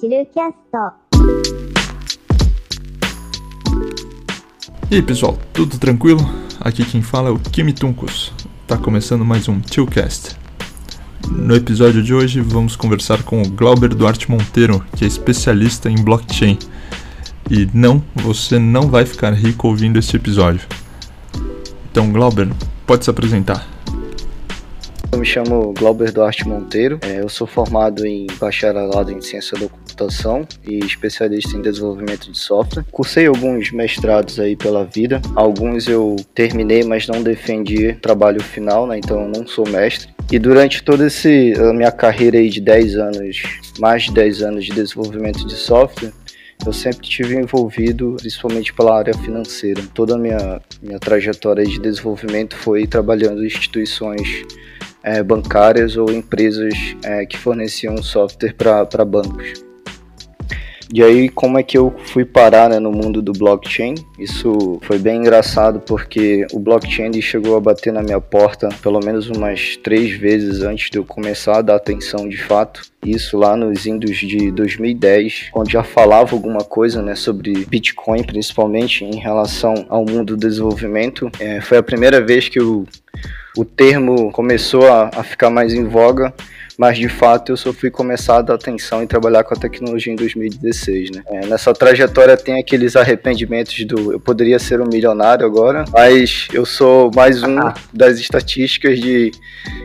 チルキャスト E aí pessoal, tudo tranquilo? Aqui quem fala é o Kimi Tuncos. Tá começando mais um Chillcast. No episódio de hoje vamos conversar com o Glauber Duarte Monteiro, que é especialista em blockchain. E não, você não vai ficar rico ouvindo este episódio. Então, Glauber, pode se apresentar. Eu me chamo Glauber Duarte Monteiro, é, eu sou formado em bacharelado em ciência da computação e especialista em desenvolvimento de software. Cursei alguns mestrados aí pela vida, alguns eu terminei, mas não defendi trabalho final, né, então eu não sou mestre. E durante toda esse, a minha carreira aí de 10 anos, mais de 10 anos de desenvolvimento de software, eu sempre tive envolvido, principalmente pela área financeira. Toda a minha, minha trajetória de desenvolvimento foi trabalhando em instituições é, bancárias ou empresas é, que forneciam software para bancos. E aí, como é que eu fui parar né, no mundo do blockchain? Isso foi bem engraçado porque o blockchain chegou a bater na minha porta pelo menos umas três vezes antes de eu começar a dar atenção de fato. Isso lá nos indos de 2010, quando já falava alguma coisa né, sobre Bitcoin, principalmente em relação ao mundo do desenvolvimento. É, foi a primeira vez que o, o termo começou a, a ficar mais em voga mas de fato eu só fui começar a dar atenção e trabalhar com a tecnologia em 2016, né? É, nessa trajetória tem aqueles arrependimentos do eu poderia ser um milionário agora, mas eu sou mais um ah. das estatísticas de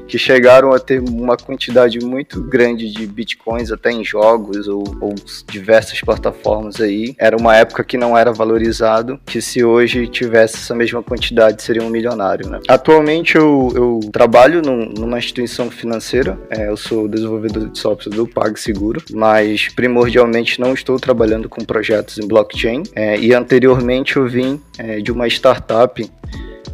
que chegaram a ter uma quantidade muito grande de bitcoins até em jogos ou, ou diversas plataformas aí. Era uma época que não era valorizado, que se hoje tivesse essa mesma quantidade seria um milionário, né? Atualmente eu, eu trabalho num, numa instituição financeira, é, eu sou desenvolvedor de software do PagSeguro, mas primordialmente não estou trabalhando com projetos em blockchain. É, e anteriormente eu vim é, de uma startup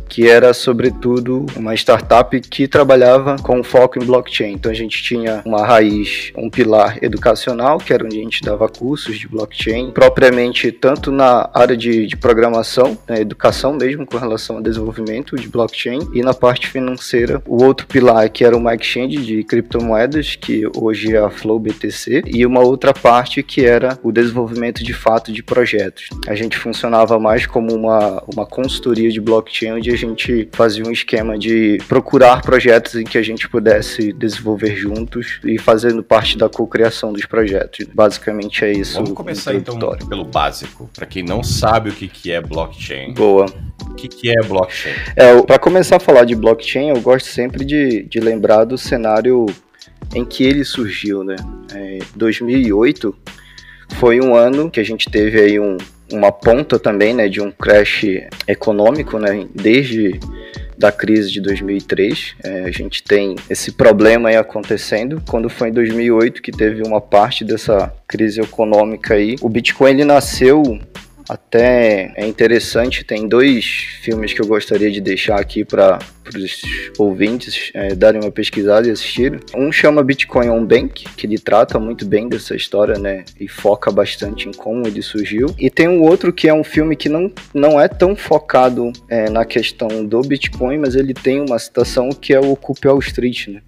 que era sobretudo uma startup que trabalhava com foco em blockchain. Então a gente tinha uma raiz, um pilar educacional, que era onde a gente dava cursos de blockchain, propriamente tanto na área de, de programação, né, educação mesmo com relação ao desenvolvimento de blockchain, e na parte financeira, o outro pilar que era uma exchange de criptomoedas, que hoje é a Flow BTC, e uma outra parte que era o desenvolvimento de fato de projetos. A gente funcionava mais como uma, uma consultoria de blockchain, onde a gente fazia um esquema de procurar projetos em que a gente pudesse desenvolver juntos e fazendo parte da cocriação dos projetos. Basicamente é isso. Vamos começar então pelo básico, para quem não sabe o que, que é blockchain. Boa. O que, que é blockchain? É, para começar a falar de blockchain, eu gosto sempre de, de lembrar do cenário em que ele surgiu, né? É, 2008 foi um ano que a gente teve aí um, uma ponta também, né, de um crash econômico, né, desde da crise de 2003. É, a gente tem esse problema aí acontecendo. Quando foi em 2008 que teve uma parte dessa crise econômica aí, o Bitcoin ele nasceu até é interessante, tem dois filmes que eu gostaria de deixar aqui para os ouvintes é, darem uma pesquisada e assistirem. Um chama Bitcoin on Bank, que ele trata muito bem dessa história, né? E foca bastante em como ele surgiu. E tem um outro que é um filme que não, não é tão focado é, na questão do Bitcoin, mas ele tem uma citação que é o Occupy Wall Street, né?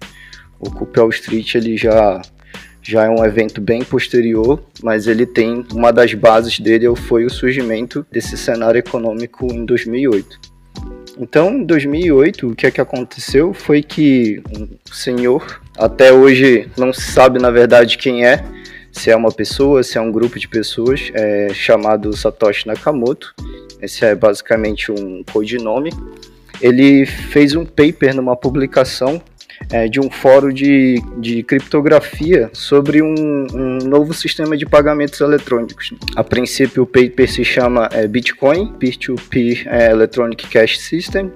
O Wall Street ele já já é um evento bem posterior, mas ele tem uma das bases dele foi o surgimento desse cenário econômico em 2008. Então, em 2008, o que é que aconteceu foi que um senhor, até hoje não se sabe na verdade quem é, se é uma pessoa, se é um grupo de pessoas, é chamado Satoshi Nakamoto. Esse é basicamente um codinome. Ele fez um paper numa publicação é, de um fórum de, de criptografia sobre um, um, novo sistema de pagamentos eletrônicos. A princípio, o paper se chama é, Bitcoin, Peer-to-Peer é, Electronic Cash System,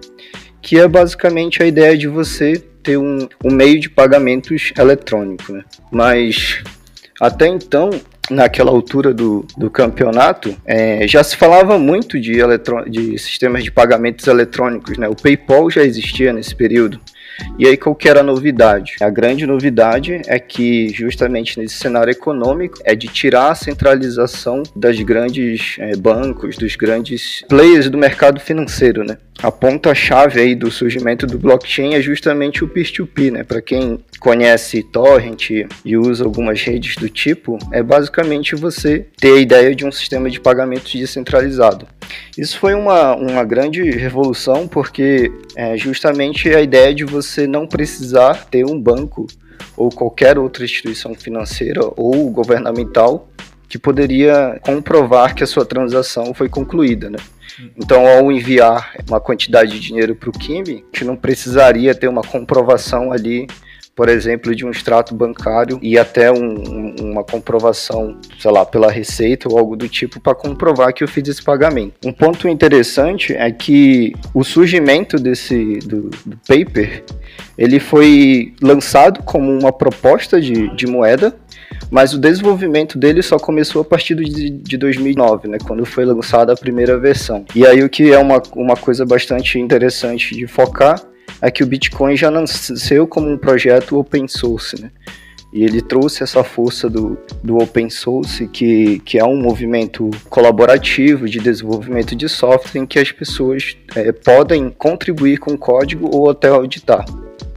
que é basicamente a ideia de você ter um, um meio de pagamentos eletrônico. Né? Mas até então, naquela altura do, do campeonato, é, já se falava muito de, de sistemas de pagamentos eletrônicos. Né? O PayPal já existia nesse período. E aí, qual que era a novidade? A grande novidade é que, justamente nesse cenário econômico, é de tirar a centralização das grandes é, bancos, dos grandes players do mercado financeiro, né? A ponta-chave aí do surgimento do blockchain é justamente o peer-to-peer, né? Para quem conhece torrent e usa algumas redes do tipo, é basicamente você ter a ideia de um sistema de pagamentos descentralizado. Isso foi uma, uma grande revolução porque é justamente a ideia de você não precisar ter um banco ou qualquer outra instituição financeira ou governamental que poderia comprovar que a sua transação foi concluída, né? Então, ao enviar uma quantidade de dinheiro para o Kimi, gente não precisaria ter uma comprovação ali, por exemplo, de um extrato bancário e até um, uma comprovação, sei lá, pela receita ou algo do tipo para comprovar que eu fiz esse pagamento. Um ponto interessante é que o surgimento desse do, do paper ele foi lançado como uma proposta de, de moeda mas o desenvolvimento dele só começou a partir de, de 2009, né, quando foi lançada a primeira versão. E aí o que é uma, uma coisa bastante interessante de focar é que o Bitcoin já nasceu como um projeto open source, né? E ele trouxe essa força do, do open source, que, que é um movimento colaborativo de desenvolvimento de software em que as pessoas é, podem contribuir com código ou até auditar.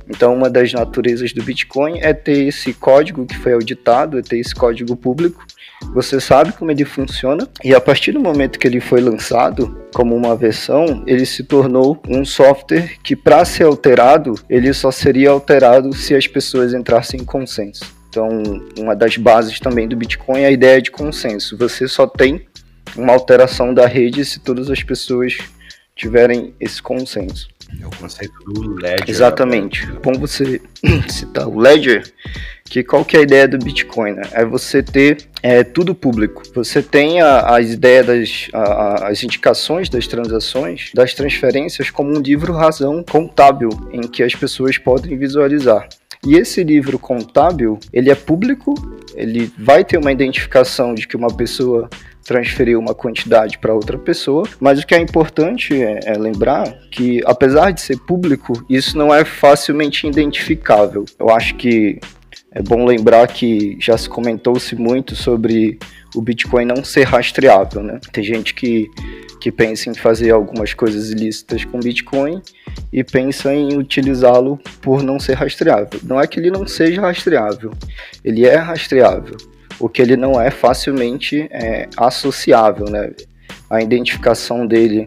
Então, uma das naturezas do Bitcoin é ter esse código que foi auditado, é ter esse código público. Você sabe como ele funciona, e a partir do momento que ele foi lançado como uma versão, ele se tornou um software que, para ser alterado, ele só seria alterado se as pessoas entrassem em consenso. Então, uma das bases também do Bitcoin é a ideia de consenso. Você só tem uma alteração da rede se todas as pessoas tiverem esse consenso. É o conceito do Ledger. Exatamente. Bom você citar o Ledger, que qual que é a ideia do Bitcoin? Né? É você ter é, tudo público. Você tem a, as ideias, das, a, as indicações das transações, das transferências, como um livro razão contábil, em que as pessoas podem visualizar. E esse livro contábil, ele é público, ele vai ter uma identificação de que uma pessoa transferir uma quantidade para outra pessoa, mas o que é importante é, é, lembrar que, apesar de ser público, isso não é facilmente identificável. Eu acho que é bom lembrar que já se comentou-se muito sobre o Bitcoin não ser rastreável, né? Tem gente que, que pensa em fazer algumas coisas ilícitas com Bitcoin e pensa em utilizá-lo por não ser rastreável. Não é que ele não seja rastreável, ele é rastreável o que ele não é facilmente é, associável, né? A identificação dele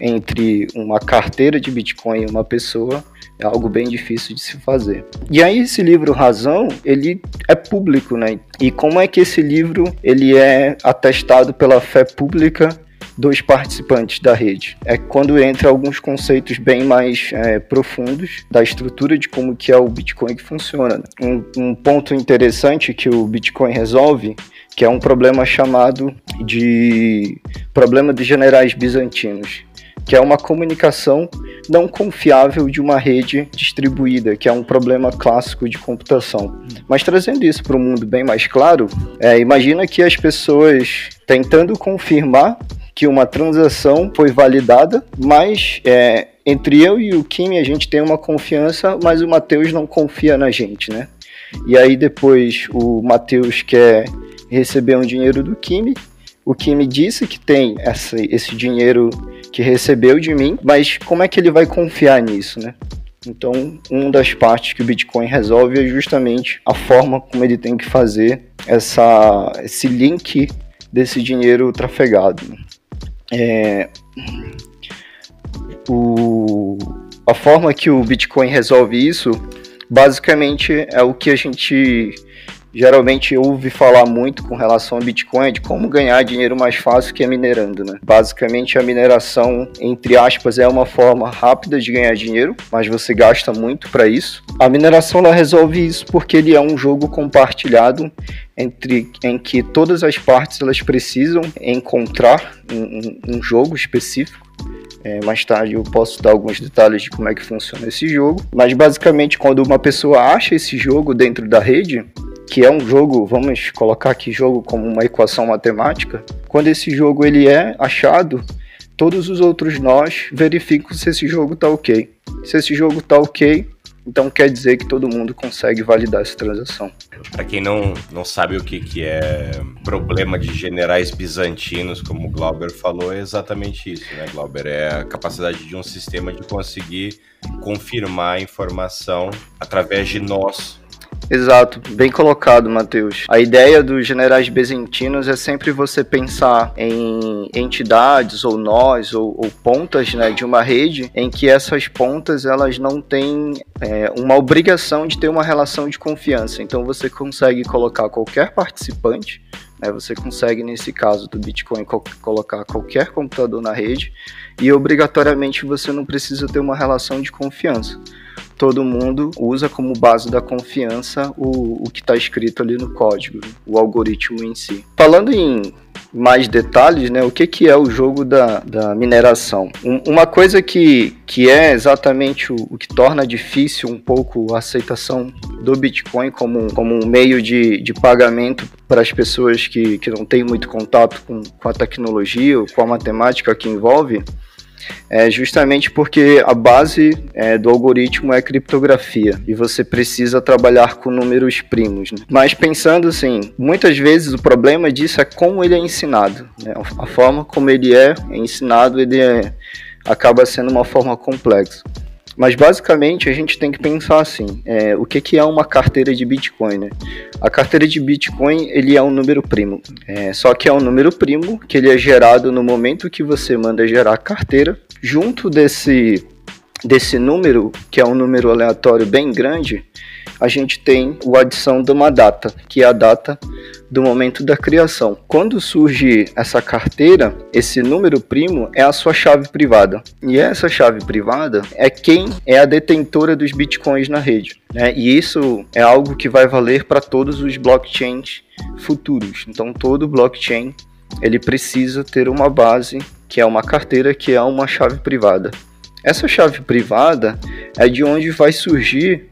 entre uma carteira de Bitcoin e uma pessoa é algo bem difícil de se fazer. E aí esse livro Razão, ele é público, né? E como é que esse livro ele é atestado pela fé pública dos participantes da rede. É quando entra alguns conceitos bem mais é, profundos da estrutura de como que é o Bitcoin que funciona. Né? Um, um ponto interessante que o Bitcoin resolve que é um problema chamado de problema dos generais bizantinos, que é uma comunicação não confiável de uma rede distribuída, que é um problema clássico de computação. Mas trazendo isso para um mundo bem mais claro, é, imagina que as pessoas tentando confirmar que uma transação foi validada, mas é, entre eu e o Kim a gente tem uma confiança, mas o Matheus não confia na gente, né? E aí depois o Matheus quer receber um dinheiro do Kimi. O Kimi disse que tem essa, esse dinheiro que recebeu de mim, mas como é que ele vai confiar nisso, né? Então, uma das partes que o Bitcoin resolve é justamente a forma como ele tem que fazer essa, esse link desse dinheiro trafegado. É, o, a forma que o Bitcoin resolve isso, basicamente é o que a gente geralmente ouve falar muito com relação ao Bitcoin de como ganhar dinheiro mais fácil que é minerando, né? Basicamente a mineração, entre aspas, é uma forma rápida de ganhar dinheiro, mas você gasta muito para isso. A mineração ela resolve isso porque ele é um jogo compartilhado entre em que todas as partes elas precisam encontrar um, um jogo específico é, mais tarde eu posso dar alguns detalhes de como é que funciona esse jogo. Mas basicamente, quando uma pessoa acha esse jogo dentro da rede, que é um jogo, vamos colocar aqui jogo como uma equação matemática, quando esse jogo ele é achado, todos os outros nós verificam se esse jogo está ok. Se esse jogo está ok, Então quer dizer que todo mundo consegue validar essa transação. Para quem não, não sabe o que, que é problema de generais bizantinos, como o Glauber falou, é exatamente isso, né, Glauber? É a capacidade de um sistema de conseguir confirmar a informação através de nós, Exato, bem colocado, Matheus. A ideia dos generais bezentinos é sempre você pensar em entidades ou nós ou, ou pontas né, de uma rede em que essas pontas elas não têm é, uma obrigação de ter uma relação de confiança. Então você consegue colocar qualquer participante né, você consegue, nesse caso do Bitcoin, co colocar qualquer computador na rede e obrigatoriamente você não precisa ter uma relação de confiança todo mundo usa como base da confiança o, o que está escrito ali no código, o algoritmo em si. Falando em mais detalhes, né, o que, que é o jogo da, da mineração. Um, uma coisa que, que é exatamente o, o, que torna difícil um pouco a aceitação do Bitcoin como, como um meio de, de pagamento para as pessoas que, que não têm muito contato com, com a tecnologia ou com a matemática que envolve, é justamente porque a base é, do algoritmo é criptografia e você precisa trabalhar com números primos. Né? Mas pensando assim, muitas vezes o problema disso é como ele é ensinado. Né? A forma como ele é ensinado, ele é, acaba sendo uma forma complexa. Mas basicamente a gente tem que pensar assim: é, o que, que é uma carteira de Bitcoin? Né? A carteira de Bitcoin ele é um número primo, é, só que é um número primo que ele é gerado no momento que você manda gerar a carteira. Junto desse desse número, que é um número aleatório bem grande, a gente tem a adição de uma data, que é a data do momento da criação. Quando surge essa carteira, esse número primo é a sua chave privada. E essa chave privada é quem é a detentora dos bitcoins na rede. Né? E isso é algo que vai valer para todos os blockchains futuros. Então todo blockchain ele precisa ter uma base que é uma carteira que é uma chave privada. Essa chave privada é de onde vai surgir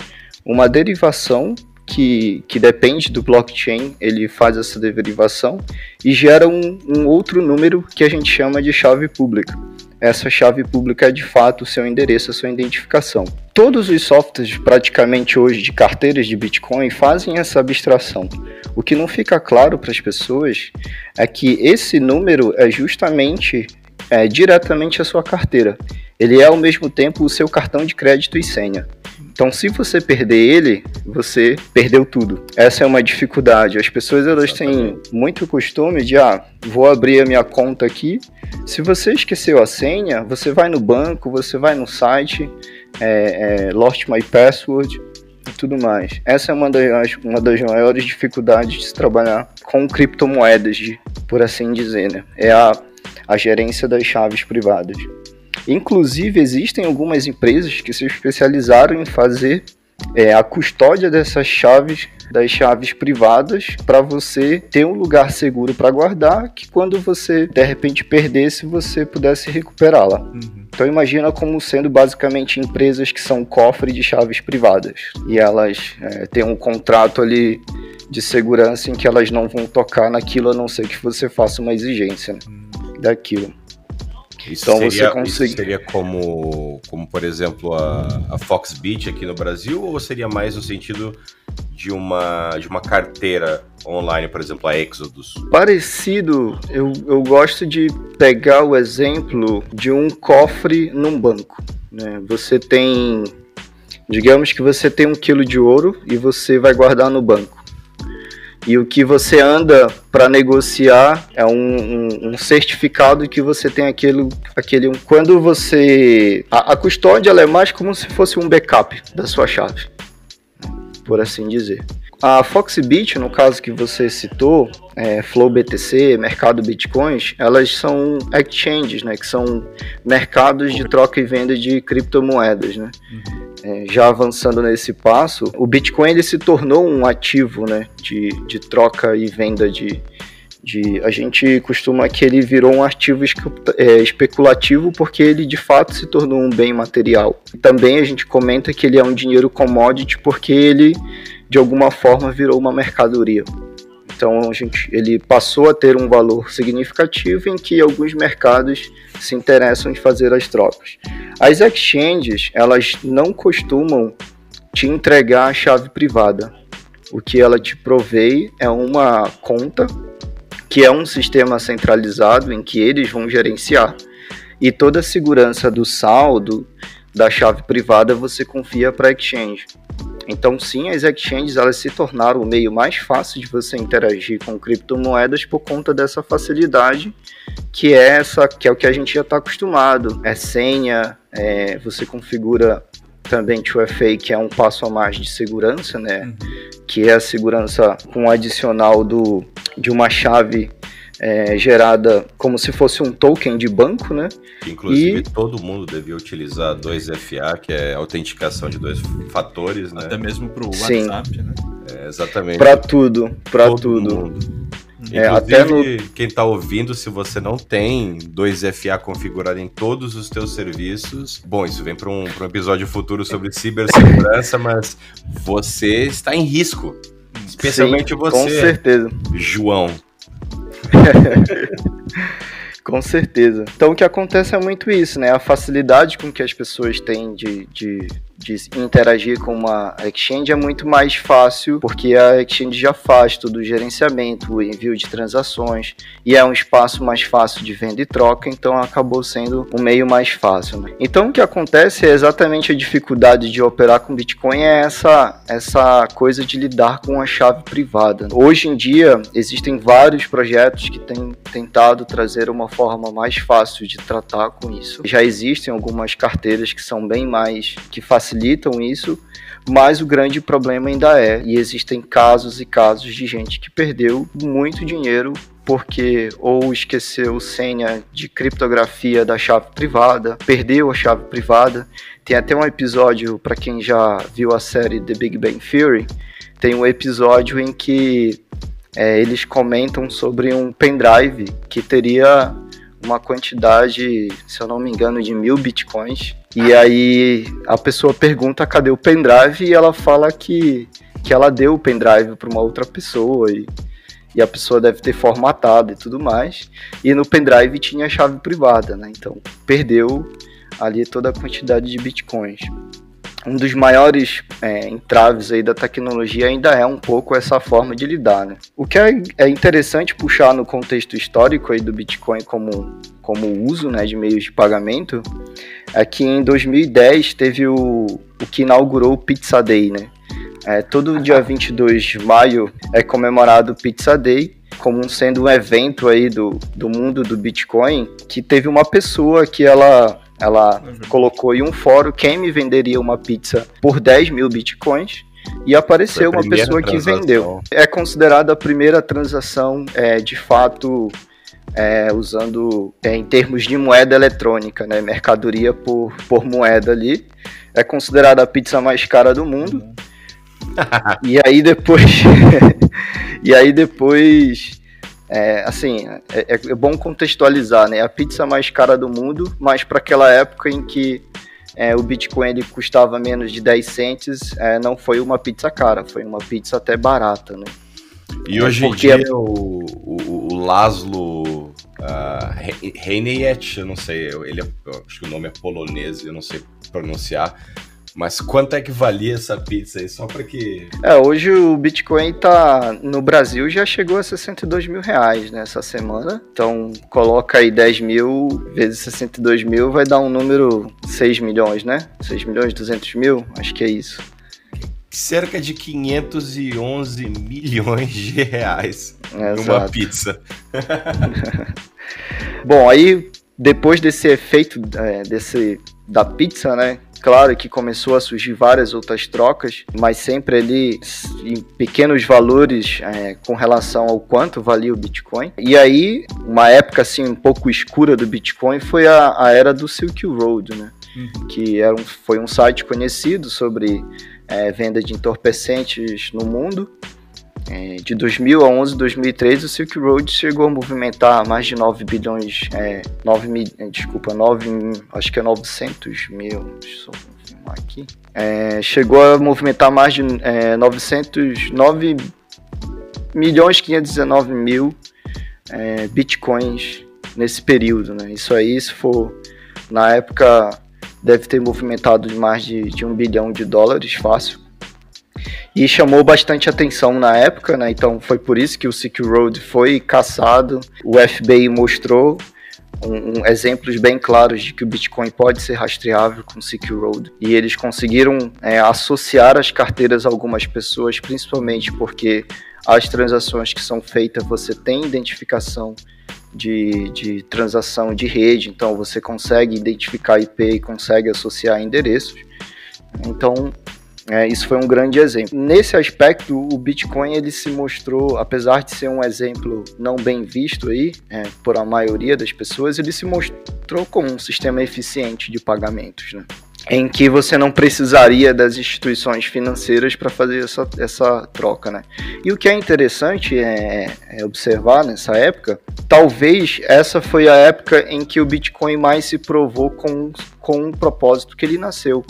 uma derivação que, que depende do blockchain, ele faz essa derivação e gera um, um outro número que a gente chama de chave pública. Essa chave pública é de fato o seu endereço, a sua identificação. Todos os softwares, praticamente hoje, de carteiras de Bitcoin fazem essa abstração. O que não fica claro para as pessoas é que esse número é justamente é, diretamente a sua carteira. Ele é ao mesmo tempo o seu cartão de crédito e senha. Então, se você perder ele, você perdeu tudo. Essa é uma dificuldade. As pessoas elas têm muito costume de, ah, vou abrir a minha conta aqui. Se você esqueceu a senha, você vai no banco, você vai no site, é, é, lost my password e tudo mais. Essa é uma das, uma das maiores dificuldades de se trabalhar com criptomoedas, de, por assim dizer, né? É a, a gerência das chaves privadas. Inclusive, existem algumas empresas que se especializaram em fazer é, a custódia dessas chaves, das chaves privadas, para você ter um lugar seguro para guardar, que quando você de repente perdesse, você pudesse recuperá-la. Uhum. Então imagina como sendo basicamente empresas que são cofre de chaves privadas e elas é, têm um contrato ali de segurança em que elas não vão tocar naquilo a não ser que você faça uma exigência né, daquilo. Isso então seria, você consegue. seria como, como, por exemplo, a, a Foxbit aqui no Brasil, ou seria mais no sentido de uma, de uma carteira online, por exemplo, a Exodus? Parecido, eu, eu gosto de pegar o exemplo de um cofre num banco. Né? Você tem, digamos que você tem um quilo de ouro e você vai guardar no banco e o que você anda para negociar é um, um, um, certificado que você tem aquele, aquele quando você a, a custódia é mais como se fosse um backup da sua chave, por assim dizer. A Foxbit, no caso que você citou, é, Flow BTC, Mercado Bitcoins, elas são exchanges, né, que são mercados de troca e venda de criptomoedas, né. Uhum. É, já avançando nesse passo, o Bitcoin ele se tornou um ativo, né, de, de troca e venda de, de, a gente costuma que ele virou um ativo é, especulativo porque ele de fato se tornou um bem material. Também a gente comenta que ele é um dinheiro commodity porque ele de alguma forma virou uma mercadoria. Então a gente, ele passou a ter um valor significativo em que alguns mercados se interessam em fazer as trocas. As exchanges elas não costumam te entregar a chave privada. O que ela te provei é uma conta, que é um sistema centralizado em que eles vão gerenciar. E toda a segurança do saldo, da chave privada, você confia para a exchange. Então, sim, as exchanges elas se tornaram o meio mais fácil de você interagir com criptomoedas por conta dessa facilidade, que é essa, que é o que a gente já está acostumado. É senha, é, você configura também 2FA, que é um passo a mais de segurança, né? Uhum. Que é a segurança com adicional do, de uma chave é, gerada como se fosse um token de banco, né? Inclusive, e... todo mundo devia utilizar 2FA, que é autenticação de dois fatores, né? Até mesmo para o WhatsApp, né? É, exatamente. Para tudo, para tudo. Mundo. É, até no... quem está ouvindo, se você não tem 2FA configurado em todos os teus serviços, bom, isso vem para um, um episódio futuro sobre cibersegurança, mas você está em risco. Especialmente Sim, você. Com certeza. João. Com certeza. Então o que acontece é muito isso, né? A facilidade com que as pessoas têm de, de de interagir com uma exchange é muito mais fácil, porque a exchange já faz todo o gerenciamento, o envio de transações, e é um espaço mais fácil de venda e troca, então acabou sendo um meio mais fácil. Né? Então o que acontece é exatamente a dificuldade de operar com Bitcoin é essa, essa coisa de lidar com a chave privada. Hoje em dia existem vários projetos que têm tentado trazer uma forma mais fácil de tratar com isso. Já existem algumas carteiras que são bem mais que facilitam facilitam isso, mas o grande problema ainda é, e existem casos e casos de gente que perdeu muito dinheiro porque ou esqueceu senha de criptografia da chave privada, perdeu a chave privada. Tem até um episódio para quem já viu a série The Big Bang Theory, tem um episódio em que é, eles comentam sobre um pendrive que teria uma quantidade, se eu não me engano, de mil bitcoins e aí a pessoa pergunta cadê o pendrive e ela fala que, que ela deu o pendrive para uma outra pessoa e, e a pessoa deve ter formatado e tudo mais. E no pendrive tinha a chave privada, né? Então perdeu ali toda a quantidade de bitcoins um dos maiores é, entraves aí da tecnologia ainda é um pouco essa forma de lidar, né? O que é, é interessante puxar no contexto histórico aí do Bitcoin como, como uso né, de meios de pagamento é que em 2010 teve o, o que inaugurou o Pizza Day, né? É, todo dia 22 de maio é comemorado o Pizza Day, como sendo um evento aí do, do mundo do Bitcoin, que teve uma pessoa que ela ela uhum. colocou em um fórum quem me venderia uma pizza por 10 mil bitcoins e apareceu uma pessoa que vendeu. É considerada a primeira transação é, de fato é, usando é, em termos de moeda eletrônica, né, mercadoria por, por moeda ali. É considerada a pizza mais cara do mundo. Uhum. e aí depois e aí depois é, assim, é, é, bom contextualizar, né? A pizza mais cara do mundo, mas para aquela época em que é, o Bitcoin ele custava menos de 10 cents, é, não foi uma pizza cara, foi uma pizza até barata, né? E hoje em dia o, o, o Laszlo uh, eu não sei, ele é, acho que o nome é polonês, eu não sei pronunciar, mas quanto é que valia essa pizza aí? Só para que. É, hoje o Bitcoin tá no Brasil já chegou a 62 mil reais nessa né, semana. Então coloca aí 10 mil vezes 62 mil, vai dar um número 6 milhões, né? 6 milhões 200 mil? Acho que é isso. Cerca de 511 milhões de reais é, numa exato. pizza. Bom, aí depois desse efeito é, desse da pizza, né? Claro que começou a surgir várias outras trocas, mas sempre ali em pequenos valores é, com relação ao quanto valia o Bitcoin. E aí, uma época assim um pouco escura do Bitcoin foi a, a era do Silk Road, né? Uhum. Que era um, foi um site conhecido sobre é, venda de entorpecentes no mundo é, de 2000 a 11, 2013, o Silk Road chegou a movimentar mais de 9 bilhões, é, 9 mil, é, desculpa, 9, acho que é 900 mil, deixa eu confirmar aqui. É, chegou a movimentar mais de é, 900, 9 milhões 519 mil é, bitcoins nesse período, né? Isso aí, se for na época, deve ter movimentado mais de, de um bilhão de dólares fácil. e chamou bastante atenção na época, né? Então foi por isso que o Silk Road foi caçado. O FBI mostrou um, um, exemplos bem claros de que o Bitcoin pode ser rastreável com Silk Road. E eles conseguiram é, associar as carteiras a algumas pessoas, principalmente porque as transações que são feitas você tem identificação de, de transação de rede, então você consegue identificar IP e consegue associar endereços. Então, é, isso foi um grande exemplo. Nesse aspecto, o Bitcoin ele se mostrou, apesar de ser um exemplo não bem visto aí é, por a maioria das pessoas, ele se mostrou como um sistema eficiente de pagamentos, né? Em que você não precisaria das instituições financeiras para fazer essa, essa troca, né? E o que é interessante é, é, observar nessa época, talvez essa foi a época em que o Bitcoin mais se provou com, com o propósito que ele nasceu,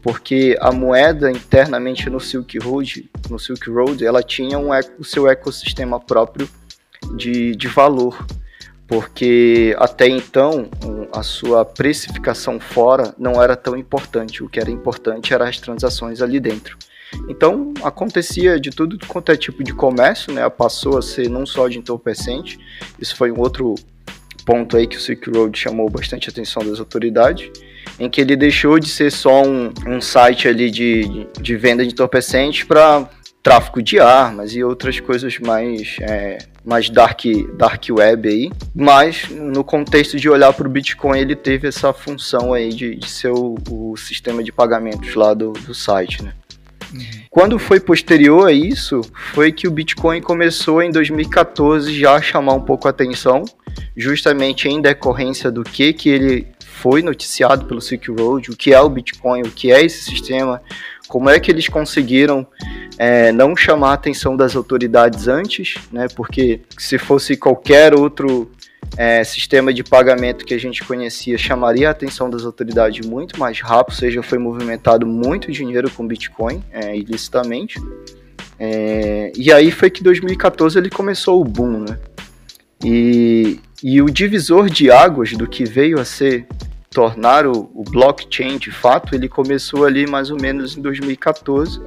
porque a moeda internamente no Silk Road, no Silk Road, ela tinha um, o seu ecossistema próprio de, de valor, porque até então a sua precificação fora não era tão importante, o que era importante eram as transações ali dentro. Então acontecia de tudo quanto é tipo de comércio, né? Passou a ser não só de entorpecente, isso foi um outro ponto aí que o Silk Road chamou bastante atenção das autoridades em que ele deixou de ser só um, um site ali de, de venda de entorpecentes para tráfico de armas e outras coisas mais, é, mais dark, dark web aí. Mas no contexto de olhar para o Bitcoin, ele teve essa função aí de, de ser o, o, sistema de pagamentos lá do, do site, né? Uhum. Quando foi posterior a isso, foi que o Bitcoin começou em 2014 já a chamar um pouco a atenção, justamente em decorrência do que que ele foi noticiado pelo Silk Road, o que é o Bitcoin, o que é esse sistema, como é que eles conseguiram é, não chamar a atenção das autoridades antes, né? Porque se fosse qualquer outro é, sistema de pagamento que a gente conhecia, chamaria a atenção das autoridades muito mais rápido, ou seja, foi movimentado muito dinheiro com Bitcoin é, ilicitamente. É, e aí foi que 2014 ele começou o boom, né? E, e o divisor de águas do que veio a ser tornar o, o, blockchain de fato, ele começou ali mais ou menos em 2014,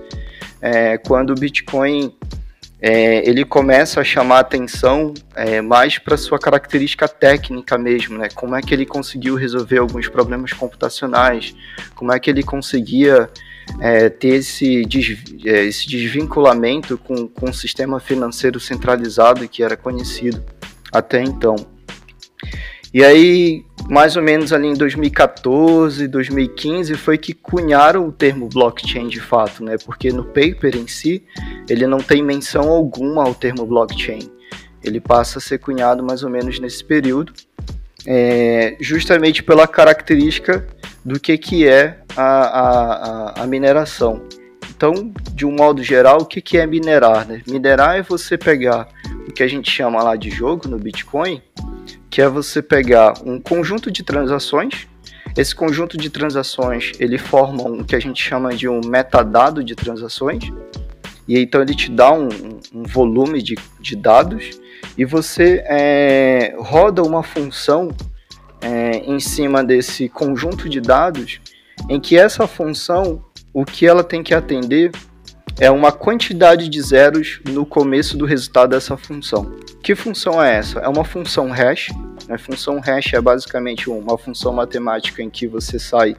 é, quando o Bitcoin é, ele começa a chamar atenção é, mais para sua característica técnica mesmo, né? Como é que ele conseguiu resolver alguns problemas computacionais, como é que ele conseguia é, ter esse, é, esse desvinculamento com, com o sistema financeiro centralizado que era conhecido até então. E aí, mais ou menos ali em 2014, 2015, foi que cunharam o termo blockchain de fato, né? Porque no paper em si, ele não tem menção alguma ao termo blockchain. Ele passa a ser cunhado mais ou menos nesse período, é, justamente pela característica do que, que é a, a, a mineração. Então, de um modo geral, o que, que é minerar? Né? Minerar é você pegar o que a gente chama lá de jogo no Bitcoin que é você pegar um conjunto de transações. Esse conjunto de transações ele forma o que a gente chama de um metadado de transações. E então ele te dá um, um volume de, de, dados e você é, roda uma função é, em cima desse conjunto de dados, em que essa função, o que ela tem que atender é uma quantidade de zeros no começo do resultado dessa função. Que função é essa? É uma função hash. A função hash é basicamente uma função matemática em que você sai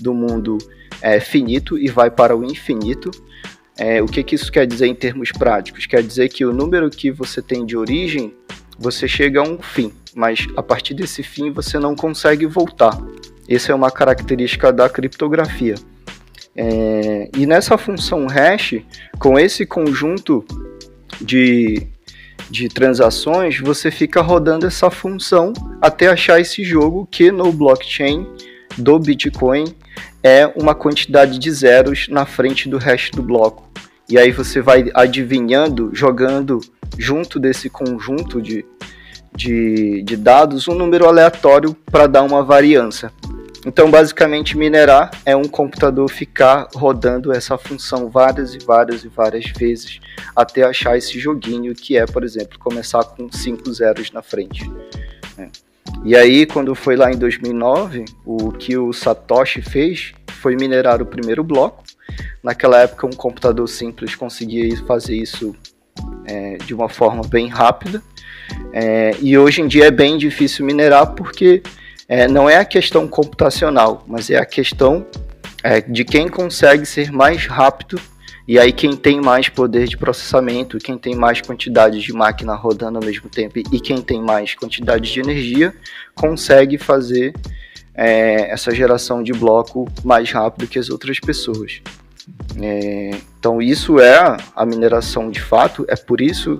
do mundo é, finito e vai para o infinito. É, o que, que isso quer dizer em termos práticos? Quer dizer que o número que você tem de origem, você chega a um fim, mas a partir desse fim você não consegue voltar. Essa é uma característica da criptografia. É, e nessa função hash, com esse conjunto de, de transações, você fica rodando essa função até achar esse jogo que no blockchain do Bitcoin é uma quantidade de zeros na frente do hash do bloco. E aí você vai adivinhando, jogando junto desse conjunto de, de, de dados um número aleatório para dar uma variância. Então, basicamente, minerar é um computador ficar rodando essa função várias e várias e várias vezes até achar esse joguinho que é, por exemplo, começar com cinco zeros na frente. Né? E aí, quando foi lá em 2009, o que o Satoshi fez foi minerar o primeiro bloco. Naquela época, um computador simples conseguia fazer isso é, de uma forma bem rápida. É, e hoje em dia é bem difícil minerar porque é, não é a questão computacional, mas é a questão é, de quem consegue ser mais rápido e aí quem tem mais poder de processamento, quem tem mais quantidade de máquina rodando ao mesmo tempo e quem tem mais quantidade de energia consegue fazer é, essa geração de bloco mais rápido que as outras pessoas. É, então isso é a mineração de fato, é por isso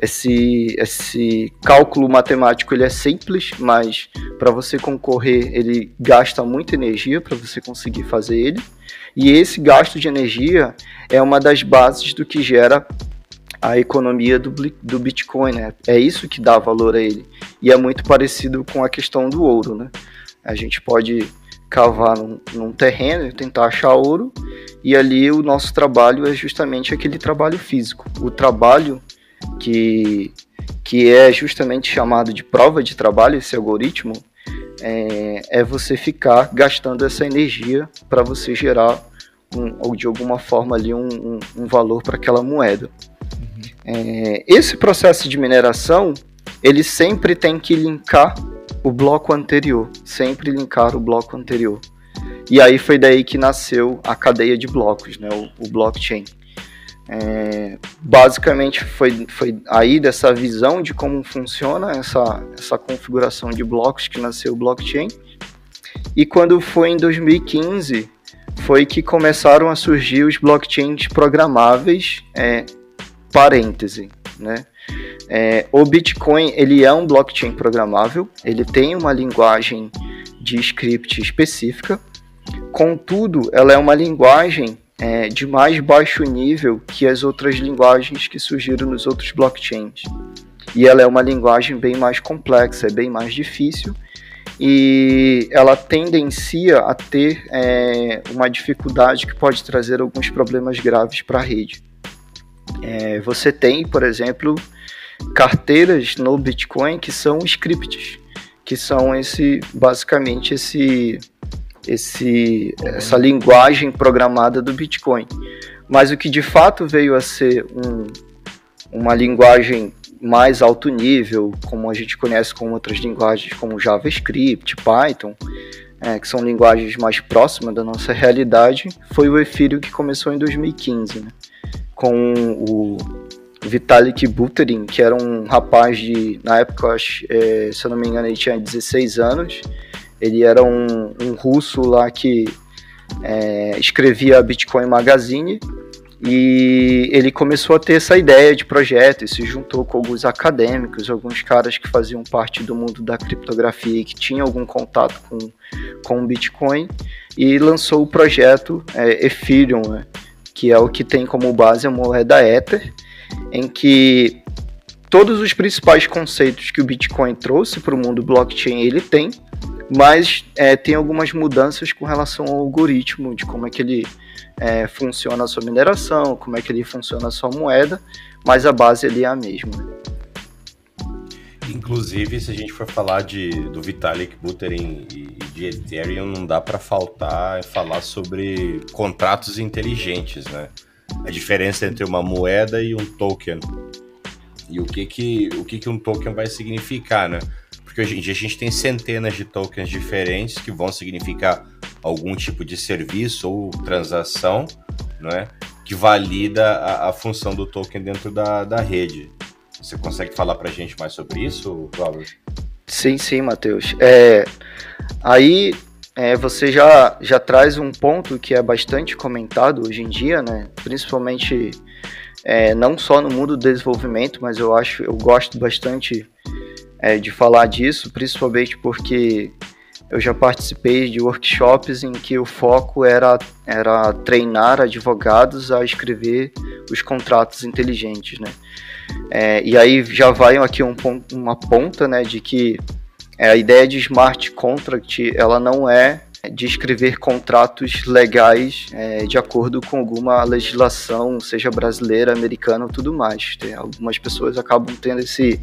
esse, esse cálculo matemático ele é simples, mas para você concorrer ele gasta muita energia para você conseguir fazer ele. E esse gasto de energia é uma das bases do que gera a economia do, do Bitcoin, né? É isso que dá valor a ele. E é muito parecido com a questão do ouro, né? A gente pode cavar num, num terreno e tentar achar ouro, e ali o nosso trabalho é justamente aquele trabalho físico. O trabalho que, que é justamente chamado de prova de trabalho, esse algoritmo, é, é você ficar gastando essa energia para você gerar um, ou de alguma forma ali um, um, um valor para aquela moeda. Uhum. É, esse processo de mineração ele sempre tem que linkar o bloco anterior, sempre linkar o bloco anterior. E aí foi daí que nasceu a cadeia de blocos, né, o, o blockchain. É, basicamente foi, foi aí dessa visão de como funciona essa, essa configuração de blocos que nasceu o blockchain. E quando foi em 2015, foi que começaram a surgir os blockchains programáveis, é, parêntese, né? É, o Bitcoin ele é um blockchain programável, ele tem uma linguagem de script específica, contudo, ela é uma linguagem é, de mais baixo nível que as outras linguagens que surgiram nos outros blockchains. E ela é uma linguagem bem mais complexa, é bem mais difícil e ela tendencia a ter é, uma dificuldade que pode trazer alguns problemas graves para a rede. É, você tem, por exemplo, carteiras no Bitcoin que são scripts, que são esse basicamente esse esse, essa linguagem programada do Bitcoin. Mas o que de fato veio a ser um, uma linguagem mais alto nível, como a gente conhece com outras linguagens como JavaScript, Python, é, que são linguagens mais próximas da nossa realidade, foi o Ethereum que começou em 2015, né? com o Vitalik Buterin, que era um rapaz de, na época, é, se eu não me engano, ele tinha 16 anos, ele era um, um russo lá que é, escrevia Bitcoin Magazine. E ele começou a ter essa ideia de projeto e se juntou com alguns acadêmicos, alguns caras que faziam parte do mundo da criptografia e que tinham algum contato com, com o Bitcoin e lançou o projeto é, Ethereum, né, que é o que tem como base a moeda Ether, em que todos os principais conceitos que o Bitcoin trouxe para o mundo blockchain ele tem, mas é, tem algumas mudanças com relação ao algoritmo, de como é que ele é, funciona a sua mineração, como é que ele funciona a sua moeda, mas a base ali é a mesma. Inclusive, se a gente for falar de, do Vitalik Buterin e de Ethereum, não dá para faltar falar sobre contratos inteligentes, né? A diferença entre uma moeda e um token. E o que que, o que, que um token vai significar, né? porque hoje em dia a gente tem centenas de tokens diferentes que vão significar algum tipo de serviço ou transação, não é? Que valida a, a função do token dentro da, da rede. Você consegue falar para a gente mais sobre isso, Robert? Sim, sim, Matheus. É, aí é, você já, já traz um ponto que é bastante comentado hoje em dia, né? Principalmente é, não só no mundo do desenvolvimento, mas eu acho, eu gosto bastante é, de falar disso, principalmente porque eu já participei de workshops em que o foco era, era treinar advogados a escrever os contratos inteligentes, né? É, e aí já vai aqui um, uma ponta, né, de que a ideia de smart contract, ela não é de escrever contratos legais é, de acordo com alguma legislação, seja brasileira, americana ou tudo mais. Tem, algumas pessoas acabam tendo esse,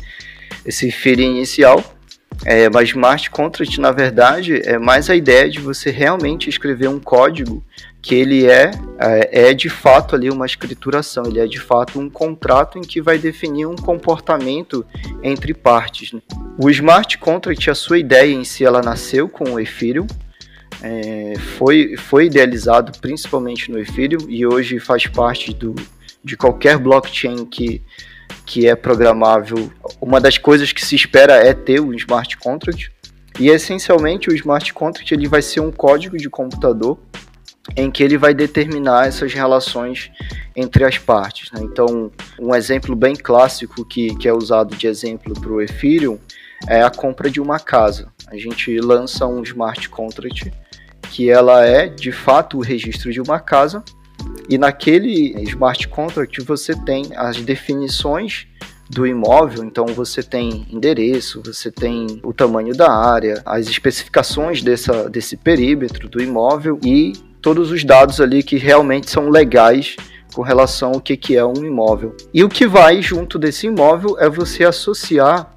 esse feeling inicial, É, mas smart contract, na verdade, é mais a ideia de você realmente escrever um código que ele é, é, é, de fato ali uma escrituração, ele é de fato um contrato em que vai definir um comportamento entre partes. Né? O smart contract, a sua ideia em si, ela nasceu com o Ethereum, é, foi, foi idealizado principalmente no Ethereum e hoje faz parte do, de qualquer blockchain que, que é programável. Uma das coisas que se espera é ter o smart contract. E essencialmente o smart contract ele vai ser um código de computador em que ele vai determinar essas relações entre as partes. Né? Então, um exemplo bem clássico que, que é usado de exemplo para o Ethereum é a compra de uma casa. A gente lança um smart contract que ela é de fato o registro de uma casa e naquele smart contract você tem as definições do imóvel, então você tem endereço, você tem o tamanho da área, as especificações dessa, desse perímetro do imóvel e todos os dados ali que realmente são legais com relação ao que, que é um imóvel. E o que vai junto desse imóvel é você associar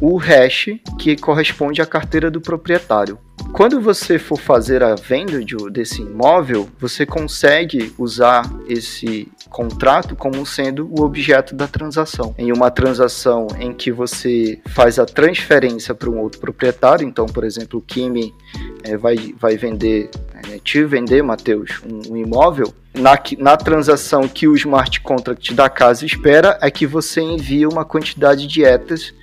o hash que corresponde à carteira do proprietário. Quando você for fazer a venda de, desse imóvel, você consegue usar esse contrato como sendo o objeto da transação. Em uma transação em que você faz a transferência para um outro proprietário, então, por exemplo, o Kimi é, vai, vai vender, é, te vender, Matheus, um, um imóvel, na, na transação que o smart contract da casa espera é que você envie uma quantidade de etas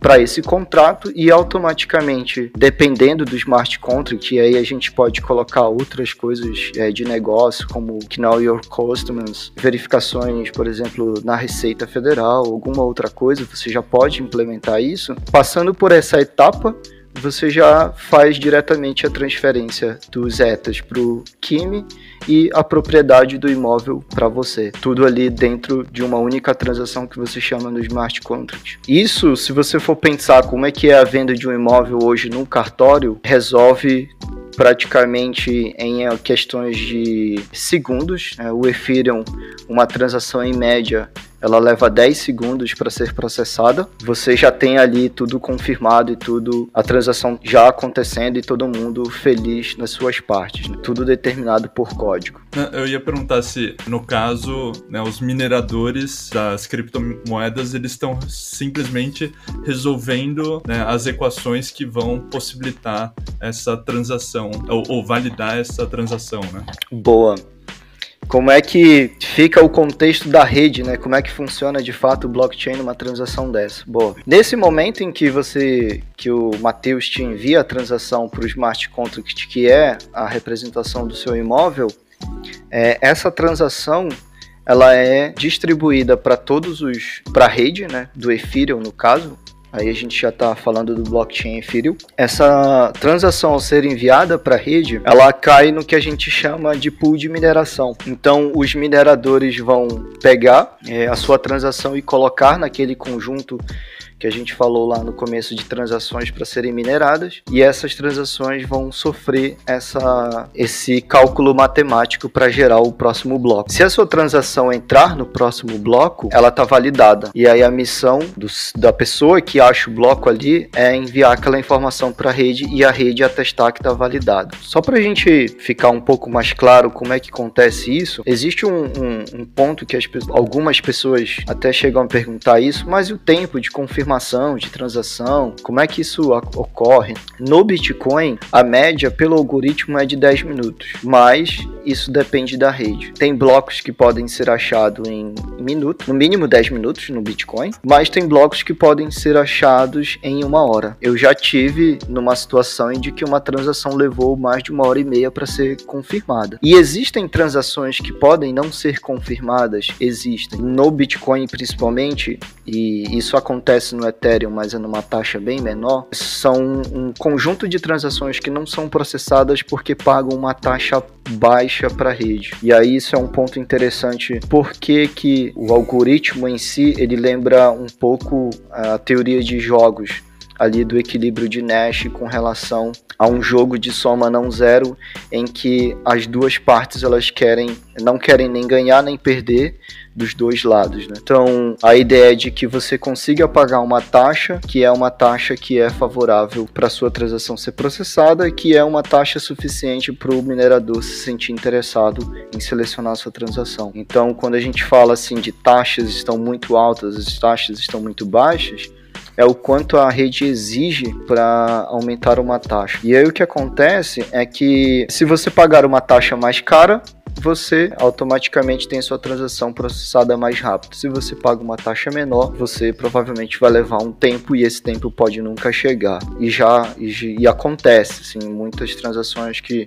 para esse contrato e automaticamente, dependendo do smart contract, e aí a gente pode colocar outras coisas é, de negócio, como Know Your Customers, verificações, por exemplo, na Receita Federal, alguma outra coisa, você já pode implementar isso. Passando por essa etapa, você já faz diretamente a transferência dos ETAs para o Kimi e a propriedade do imóvel para você. Tudo ali dentro de uma única transação que você chama no smart contract. Isso, se você for pensar como é que é a venda de um imóvel hoje num cartório, resolve praticamente em questões de segundos. Né? O Ethereum, uma transação em média, ela leva 10 segundos para ser processada. Você já tem ali tudo confirmado e tudo, a transação já acontecendo e todo mundo feliz nas suas partes. Né? Tudo determinado por código. Eu ia perguntar se, no caso, né, os mineradores das criptomoedas, eles estão simplesmente resolvendo né, as equações que vão possibilitar essa transação, ou, ou validar essa transação, né? Boa como é que fica o contexto da rede, né? Como é que funciona de fato o blockchain numa transação dessa? Boa. Nesse momento em que você, que o Matheus te envia a transação para o smart contract, que é a representação do seu imóvel, é, essa transação ela é distribuída para todos os, para a rede, né? Do Ethereum no caso, Aí a gente já está falando do blockchain Ethereum. Essa transação ao ser enviada para a rede, ela cai no que a gente chama de pool de mineração. Então, os mineradores vão pegar é, a sua transação e colocar naquele conjunto que a gente falou lá no começo de transações para serem mineradas, e essas transações vão sofrer essa, esse cálculo matemático para gerar o próximo bloco. Se a sua transação entrar no próximo bloco, ela está validada. E aí a missão do, da pessoa que acha o bloco ali é enviar aquela informação para a rede e a rede atestar que está validado. Só para a gente ficar um pouco mais claro como é que acontece isso, existe um, um, um ponto que as, algumas pessoas até chegam a perguntar isso, mas o tempo de confirmação confirmação de transação, como é que isso ocorre? No Bitcoin, a média pelo algoritmo é de 10 minutos, mas isso depende da rede. Tem blocos que podem ser achados em minutos, no mínimo 10 minutos no Bitcoin, mas tem blocos que podem ser achados em uma hora. Eu já tive numa situação em que uma transação levou mais de uma hora e meia para ser confirmada. E existem transações que podem não ser confirmadas, existem. No Bitcoin principalmente, e isso acontece no Ethereum, mas é numa taxa bem menor, são um conjunto de transações que não são processadas porque pagam uma taxa baixa para a rede. E aí isso é um ponto interessante, porque que o algoritmo em si, ele lembra um pouco a teoria de jogos ali do equilíbrio de Nash com relação a um jogo de soma não zero em que as duas partes elas querem não querem nem ganhar nem perder dos dois lados. Né? Então, a ideia é de que você consiga pagar uma taxa, que é uma taxa que é favorável para sua transação ser processada, que é uma taxa suficiente para o minerador se sentir interessado em selecionar sua transação. Então, quando a gente fala assim de taxas estão muito altas, as taxas estão muito baixas, é o quanto a rede exige para aumentar uma taxa. E aí o que acontece é que se você pagar uma taxa mais cara, você automaticamente tem sua transação processada mais rápido. Se você paga uma taxa menor, você provavelmente vai levar um tempo e esse tempo pode nunca chegar. E já e, e acontece, assim, muitas transações que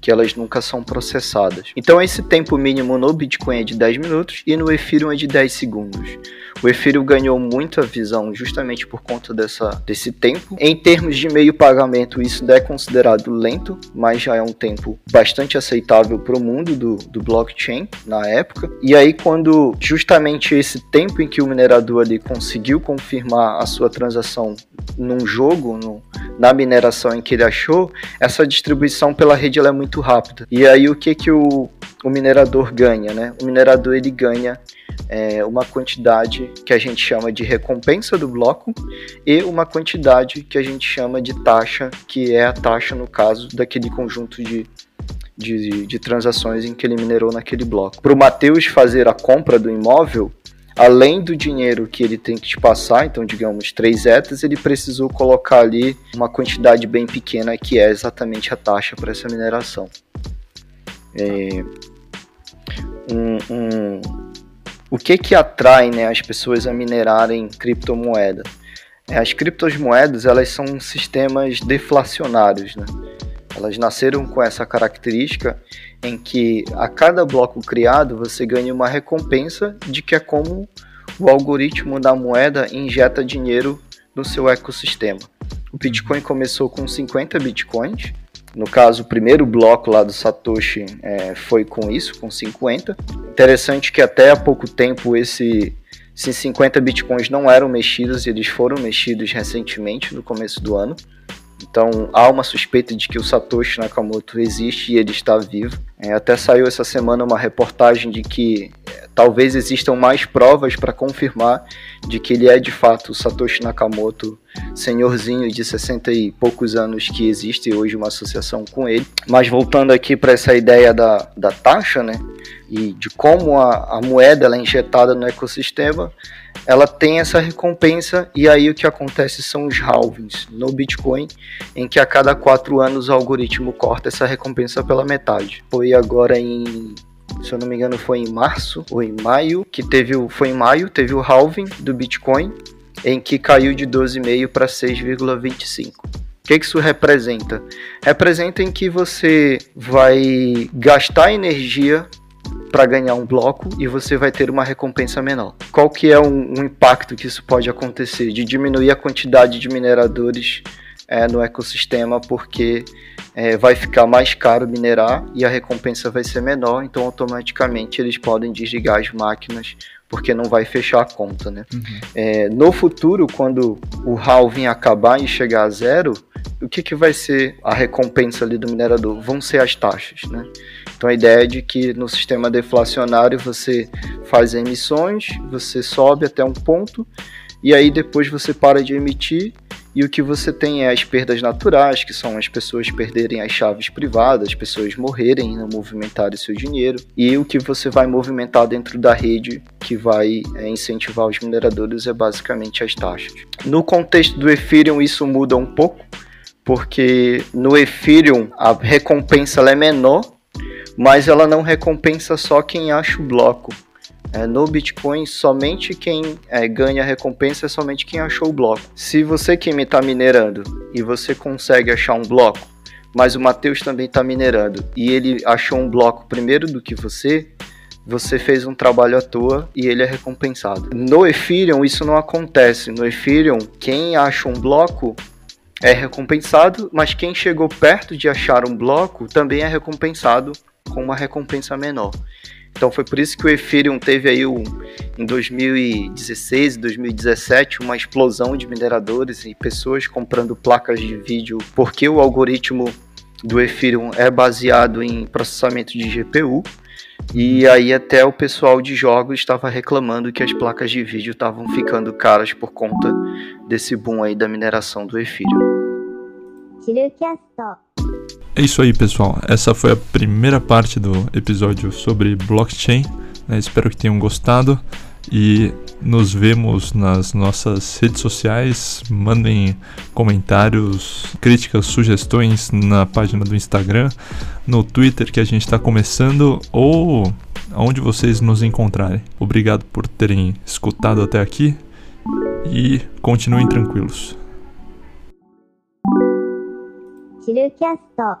que elas nunca são processadas. Então esse tempo mínimo no Bitcoin é de 10 minutos e no Ethereum é de 10 segundos. O Ethereum ganhou muita visão justamente por conta dessa, desse tempo. Em termos de meio pagamento, isso é considerado lento, mas já é um tempo bastante aceitável para o mundo do, do blockchain na época. E aí, quando justamente esse tempo em que o minerador ali conseguiu confirmar a sua transação num jogo, no, na mineração em que ele achou, essa distribuição pela rede é muito rápida. E aí o que que o, o minerador ganha, né? O minerador ele ganha é, uma quantidade que a gente chama de recompensa do bloco e uma quantidade que a gente chama de taxa, que é a taxa no caso daquele conjunto de de, de, transações em que ele minerou naquele bloco. Para o Matheus fazer a compra do imóvel, além do dinheiro que ele tem que te passar, então digamos 3 etas, ele precisou colocar ali uma quantidade bem pequena que é exatamente a taxa para essa mineração. É, um, um, o que que atrai né, as pessoas a minerarem criptomoeda? É, as criptomoedas elas são sistemas deflacionários, né? Elas nasceram com essa característica em que a cada bloco criado você ganha uma recompensa de que é como o algoritmo da moeda injeta dinheiro no seu ecossistema. O Bitcoin começou com 50 Bitcoins. No caso, o primeiro bloco lá do Satoshi é, foi com isso, com 50. Interessante que até há pouco tempo esse, esses 50 Bitcoins não eram mexidos, eles foram mexidos recentemente, no começo do ano. Então há uma suspeita de que o Satoshi Nakamoto existe e ele está vivo. É, até saiu essa semana uma reportagem de que é, talvez existam mais provas para confirmar de que ele é de fato o Satoshi Nakamoto, senhorzinho de 60 e poucos anos que existe hoje uma associação com ele. Mas voltando aqui para essa ideia da, da taxa, né? E de como a, a moeda é injetada no ecossistema, ela tem essa recompensa e aí o que acontece são os halvings no Bitcoin, em que a cada quatro anos o algoritmo corta essa recompensa pela metade. Foi agora em se eu não me engano foi em março ou em maio que teve o foi em maio teve o halving do Bitcoin em que caiu de 12,5 para 6,25. O que isso representa? Representa em que você vai gastar energia para ganhar um bloco e você vai ter uma recompensa menor. Qual que é um, um impacto que isso pode acontecer? De diminuir a quantidade de mineradores é, no ecossistema, porque é, vai ficar mais caro minerar e a recompensa vai ser menor, então automaticamente eles podem desligar as máquinas porque não vai fechar a conta, né? Uhum. É, no futuro, quando o halving acabar e chegar a zero, o que, que vai ser a recompensa ali do minerador? Vão ser as taxas, né? Então a ideia é de que no sistema deflacionário você faz emissões, você sobe até um ponto e aí depois você para de emitir e o que você tem é as perdas naturais, que são as pessoas perderem as chaves privadas, as pessoas morrerem e não movimentarem seu dinheiro, e o que você vai movimentar dentro da rede que vai é, incentivar os mineradores é basicamente as taxas. No contexto do Ethereum isso muda um pouco, porque no Ethereum a recompensa é menor mas ela não recompensa só quem acha o bloco. É, no Bitcoin, somente quem é, ganha recompensa é somente quem achou o bloco. Se você que está minerando e você consegue achar um bloco, mas o Matheus também está minerando e ele achou um bloco primeiro do que você, você fez um trabalho à toa e ele é recompensado. No Ethereum isso não acontece. No Ethereum, quem acha um bloco é recompensado, mas quem chegou perto de achar um bloco também é recompensado com uma recompensa menor. Então foi por isso que o Ethereum teve aí um, em 2016 e 2017 uma explosão de mineradores e pessoas comprando placas de vídeo, porque o algoritmo do Ethereum é baseado em processamento de GPU. E aí até o pessoal de jogos estava reclamando que as placas de vídeo estavam ficando caras por conta desse boom aí da mineração do Ethereum. É isso aí, pessoal. Essa foi a primeira parte do episódio sobre blockchain. Né? Espero que tenham gostado e nos vemos nas nossas redes sociais. Mandem comentários, críticas, sugestões na página do Instagram, no Twitter que a gente está começando ou aonde vocês nos encontrarem. Obrigado por terem escutado até aqui e continuem tranquilos. チルキャスト。